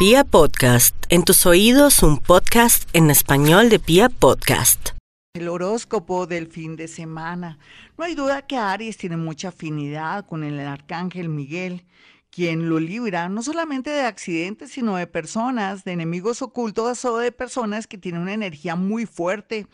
Pia Podcast, en tus oídos un podcast en español de Pia Podcast. El horóscopo del fin de semana. No hay duda que Aries tiene mucha afinidad con el arcángel Miguel, quien lo libra no solamente de accidentes, sino de personas, de enemigos ocultos o de personas que tienen una energía muy fuerte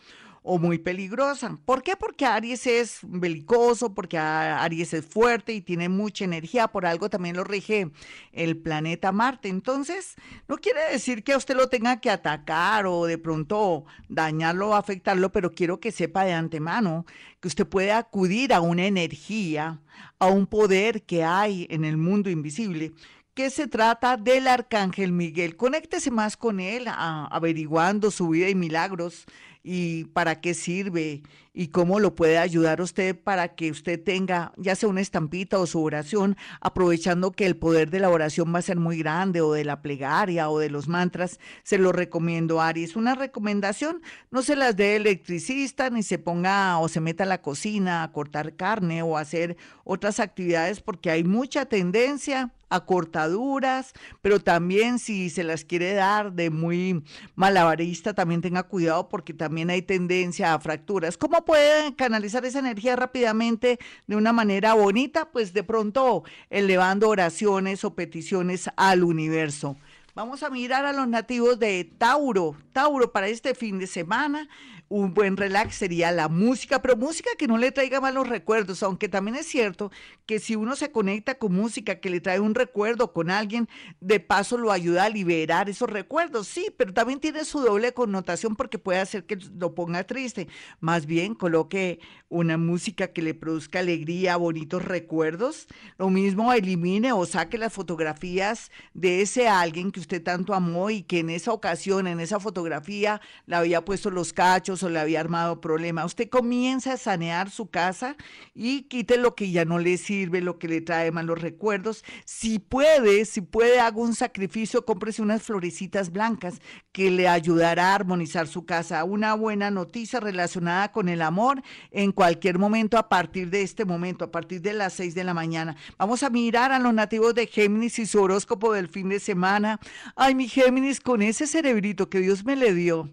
o muy peligrosa. ¿Por qué? Porque Aries es belicoso, porque Aries es fuerte y tiene mucha energía, por algo también lo rige el planeta Marte. Entonces, no quiere decir que a usted lo tenga que atacar o de pronto dañarlo o afectarlo, pero quiero que sepa de antemano que usted puede acudir a una energía, a un poder que hay en el mundo invisible que se trata del arcángel Miguel. Conéctese más con él, averiguando su vida y milagros y para qué sirve y cómo lo puede ayudar usted para que usted tenga ya sea una estampita o su oración, aprovechando que el poder de la oración va a ser muy grande o de la plegaria o de los mantras, se lo recomiendo, Aries. Una recomendación, no se las dé electricista ni se ponga o se meta a la cocina a cortar carne o hacer otras actividades porque hay mucha tendencia a cortaduras, pero también si se las quiere dar de muy malabarista, también tenga cuidado porque también hay tendencia a fracturas. ¿Cómo puede canalizar esa energía rápidamente de una manera bonita? Pues de pronto elevando oraciones o peticiones al universo. Vamos a mirar a los nativos de Tauro. Tauro para este fin de semana un buen relax sería la música, pero música que no le traiga malos recuerdos, aunque también es cierto que si uno se conecta con música que le trae un recuerdo con alguien, de paso lo ayuda a liberar esos recuerdos, sí, pero también tiene su doble connotación porque puede hacer que lo ponga triste. Más bien coloque una música que le produzca alegría, bonitos recuerdos. Lo mismo elimine o saque las fotografías de ese alguien que usted tanto amó y que en esa ocasión, en esa fotografía, le había puesto los cachos o le había armado problema. Usted comienza a sanear su casa y quite lo que ya no le sirve, lo que le trae malos recuerdos. Si puede, si puede, haga un sacrificio, cómprese unas florecitas blancas que le ayudará a armonizar su casa. Una buena noticia relacionada con el amor en cualquier momento a partir de este momento, a partir de las seis de la mañana. Vamos a mirar a los nativos de Géminis y su horóscopo del fin de semana. Ay, mi Géminis, con ese cerebrito que Dios me le dio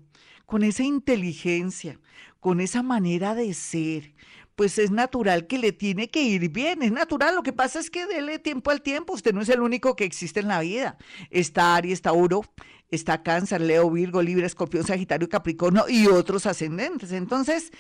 con esa inteligencia, con esa manera de ser, pues es natural que le tiene que ir bien, es natural. Lo que pasa es que dele tiempo al tiempo. Usted no es el único que existe en la vida. Está Aries, está Uro, está Cáncer, Leo, Virgo, Libra, Escorpión, Sagitario, Capricornio y otros ascendentes. Entonces,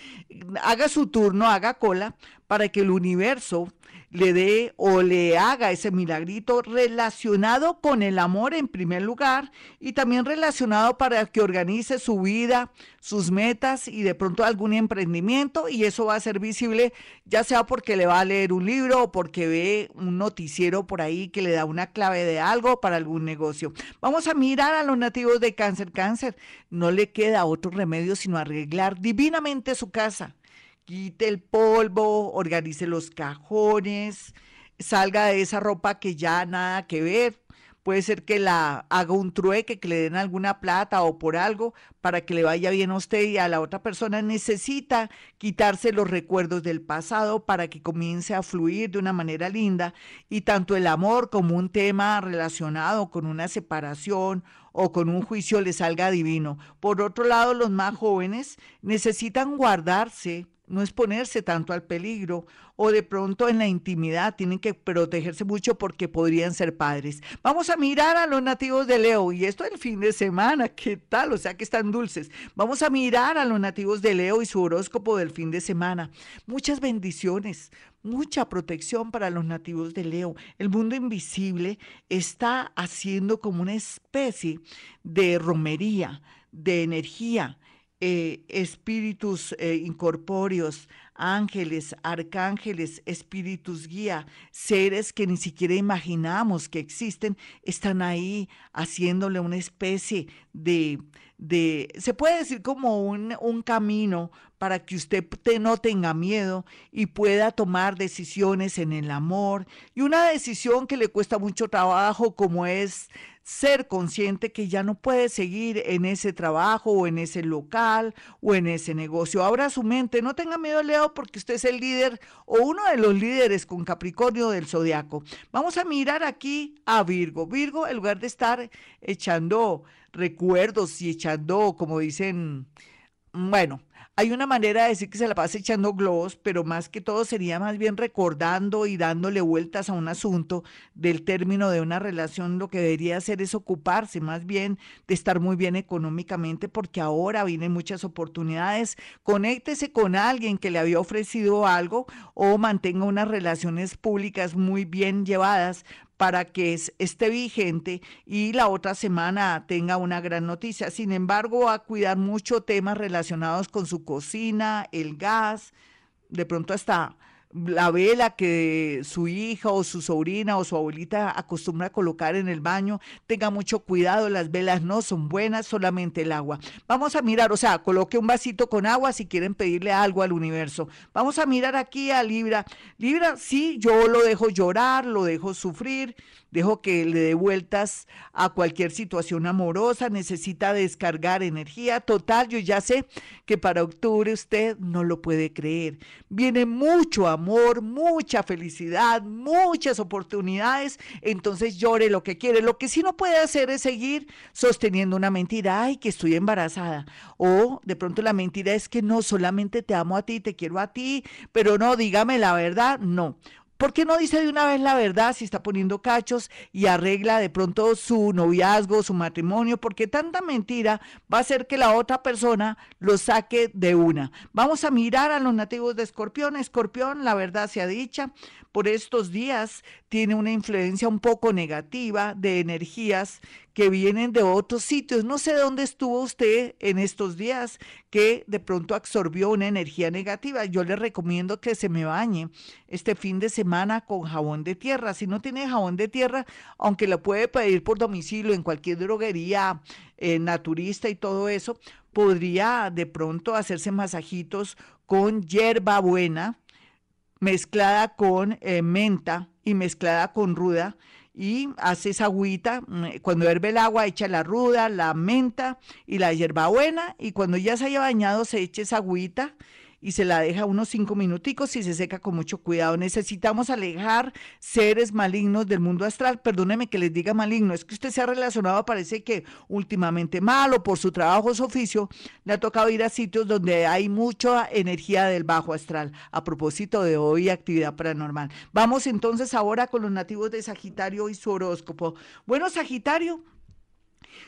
haga su turno, haga cola para que el universo le dé o le haga ese milagrito relacionado con el amor en primer lugar y también relacionado para que organice su vida, sus metas y de pronto algún emprendimiento y eso va a ser visible ya sea porque le va a leer un libro o porque ve un noticiero por ahí que le da una clave de algo para algún negocio. Vamos a mirar a los nativos de cáncer. Cáncer, no le queda otro remedio sino arreglar divinamente su casa quite el polvo, organice los cajones, salga de esa ropa que ya nada que ver. Puede ser que la haga un trueque, que le den alguna plata o por algo para que le vaya bien a usted y a la otra persona. Necesita quitarse los recuerdos del pasado para que comience a fluir de una manera linda y tanto el amor como un tema relacionado con una separación o con un juicio le salga divino. Por otro lado, los más jóvenes necesitan guardarse no exponerse tanto al peligro o de pronto en la intimidad tienen que protegerse mucho porque podrían ser padres. Vamos a mirar a los nativos de Leo y esto el fin de semana, ¿qué tal? O sea que están dulces. Vamos a mirar a los nativos de Leo y su horóscopo del fin de semana. Muchas bendiciones, mucha protección para los nativos de Leo. El mundo invisible está haciendo como una especie de romería, de energía eh, espíritus eh, incorpóreos, ángeles, arcángeles, espíritus guía, seres que ni siquiera imaginamos que existen, están ahí haciéndole una especie de, de se puede decir como un, un camino para que usted no tenga miedo y pueda tomar decisiones en el amor. Y una decisión que le cuesta mucho trabajo como es ser consciente que ya no puede seguir en ese trabajo o en ese local o en ese negocio. Abra su mente, no tenga miedo, Leo, porque usted es el líder o uno de los líderes con Capricornio del zodiaco. Vamos a mirar aquí a Virgo. Virgo, en lugar de estar echando recuerdos y echando, como dicen, bueno, hay una manera de decir que se la pasa echando globos, pero más que todo sería más bien recordando y dándole vueltas a un asunto del término de una relación. Lo que debería hacer es ocuparse más bien de estar muy bien económicamente, porque ahora vienen muchas oportunidades. Conéctese con alguien que le había ofrecido algo o mantenga unas relaciones públicas muy bien llevadas para que esté vigente y la otra semana tenga una gran noticia. Sin embargo, a cuidar mucho temas relacionados con su cocina, el gas, de pronto hasta la vela que su hija o su sobrina o su abuelita acostumbra a colocar en el baño, tenga mucho cuidado, las velas no son buenas, solamente el agua. Vamos a mirar, o sea, coloque un vasito con agua si quieren pedirle algo al universo. Vamos a mirar aquí a Libra. Libra, sí, yo lo dejo llorar, lo dejo sufrir, dejo que le dé vueltas a cualquier situación amorosa, necesita descargar energía. Total, yo ya sé que para octubre usted no lo puede creer. Viene mucho amor, mucha felicidad, muchas oportunidades, entonces llore lo que quiere. Lo que sí no puede hacer es seguir sosteniendo una mentira, ay, que estoy embarazada. O de pronto la mentira es que no, solamente te amo a ti, te quiero a ti, pero no, dígame la verdad, no. ¿Por qué no dice de una vez la verdad si está poniendo cachos y arregla de pronto su noviazgo, su matrimonio? Porque tanta mentira va a hacer que la otra persona lo saque de una. Vamos a mirar a los nativos de Escorpión. Escorpión, la verdad sea dicha, por estos días tiene una influencia un poco negativa de energías que vienen de otros sitios. No sé dónde estuvo usted en estos días que de pronto absorbió una energía negativa. Yo le recomiendo que se me bañe este fin de semana con jabón de tierra. Si no tiene jabón de tierra, aunque lo puede pedir por domicilio en cualquier droguería eh, naturista y todo eso, podría de pronto hacerse masajitos con hierba buena mezclada con eh, menta y mezclada con ruda y hace esa agüita, mm, cuando herve el agua echa la ruda, la menta y la hierbabuena y cuando ya se haya bañado se echa esa agüita y se la deja unos cinco minuticos y se seca con mucho cuidado. Necesitamos alejar seres malignos del mundo astral. Perdóneme que les diga maligno, es que usted se ha relacionado, parece que últimamente malo por su trabajo o su oficio, le ha tocado ir a sitios donde hay mucha energía del bajo astral. A propósito de hoy, actividad paranormal. Vamos entonces ahora con los nativos de Sagitario y su horóscopo. Bueno, Sagitario,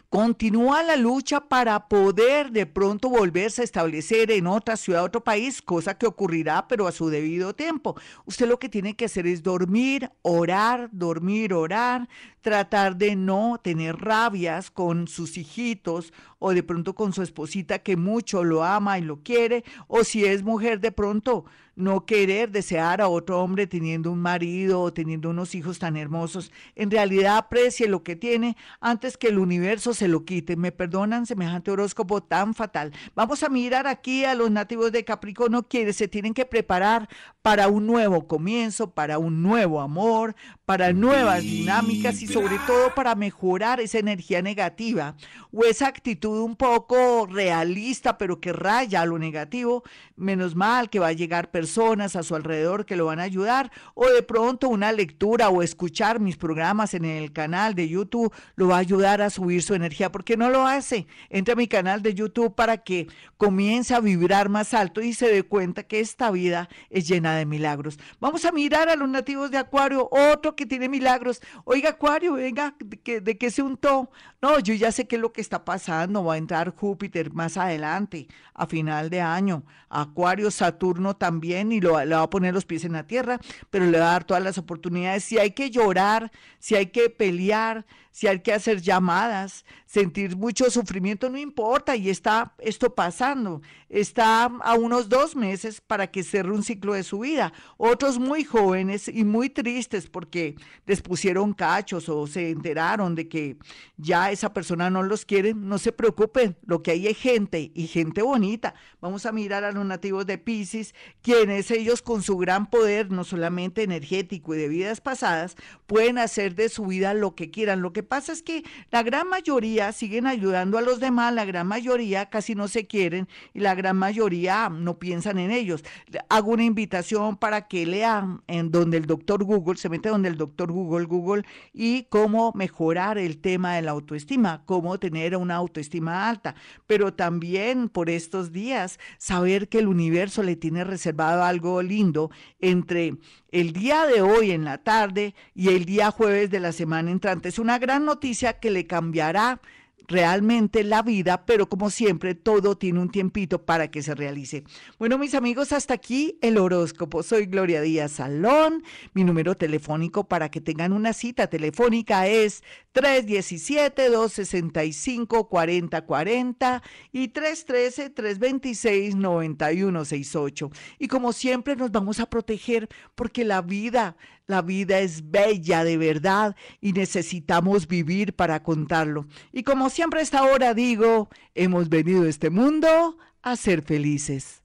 Continúa la lucha para poder de pronto volverse a establecer en otra ciudad, otro país, cosa que ocurrirá, pero a su debido tiempo. Usted lo que tiene que hacer es dormir, orar, dormir, orar, tratar de no tener rabias con sus hijitos o de pronto con su esposita que mucho lo ama y lo quiere, o si es mujer de pronto no querer desear a otro hombre teniendo un marido o teniendo unos hijos tan hermosos. En realidad aprecie lo que tiene antes que el universo se lo quite. Me perdonan semejante horóscopo tan fatal. Vamos a mirar aquí a los nativos de Capricornio que se tienen que preparar para un nuevo comienzo, para un nuevo amor, para nuevas dinámicas y sobre todo para mejorar esa energía negativa o esa actitud un poco realista pero que raya a lo negativo. Menos mal que va a llegar personas a su alrededor que lo van a ayudar o de pronto una lectura o escuchar mis programas en el canal de YouTube lo va a ayudar a subir su energía. porque no lo hace? Entra a mi canal de YouTube para que comience a vibrar más alto y se dé cuenta que esta vida es llena de milagros. Vamos a mirar a los nativos de Acuario, otro que tiene milagros. Oiga, Acuario, venga, ¿de qué, de se untó? No, yo ya sé qué es lo que está pasando. Va a entrar Júpiter más adelante, a final de año. Acuario, Saturno también y lo, le va a poner los pies en la tierra, pero le va a dar todas las oportunidades. Si hay que llorar, si hay que pelear, si hay que hacer llamadas, sentir mucho sufrimiento, no importa, y está esto pasando. Está a unos dos meses para que cierre un ciclo de su vida. Otros muy jóvenes y muy tristes porque porque les pusieron cachos o se enteraron de que ya esa persona no los quiere, no se preocupen, lo que hay es gente y gente bonita. Vamos a mirar a los nativos de Pisces, quienes ellos con su gran poder, no solamente energético y de vidas pasadas, pueden hacer de su vida lo que quieran. Lo que pasa es que la gran mayoría siguen ayudando a los demás, la gran mayoría casi no se quieren y la gran mayoría no piensan en ellos. Hago una invitación para que lean en donde el doctor Google, se mete donde doctor Google, Google, y cómo mejorar el tema de la autoestima, cómo tener una autoestima alta, pero también por estos días saber que el universo le tiene reservado algo lindo entre el día de hoy en la tarde y el día jueves de la semana entrante. Es una gran noticia que le cambiará realmente la vida, pero como siempre, todo tiene un tiempito para que se realice. Bueno, mis amigos, hasta aquí el horóscopo. Soy Gloria Díaz Salón. Mi número telefónico para que tengan una cita telefónica es 317-265-4040 y 313-326-9168. Y como siempre, nos vamos a proteger porque la vida la vida es bella de verdad y necesitamos vivir para contarlo. Y como siempre a esta hora digo, hemos venido a este mundo a ser felices.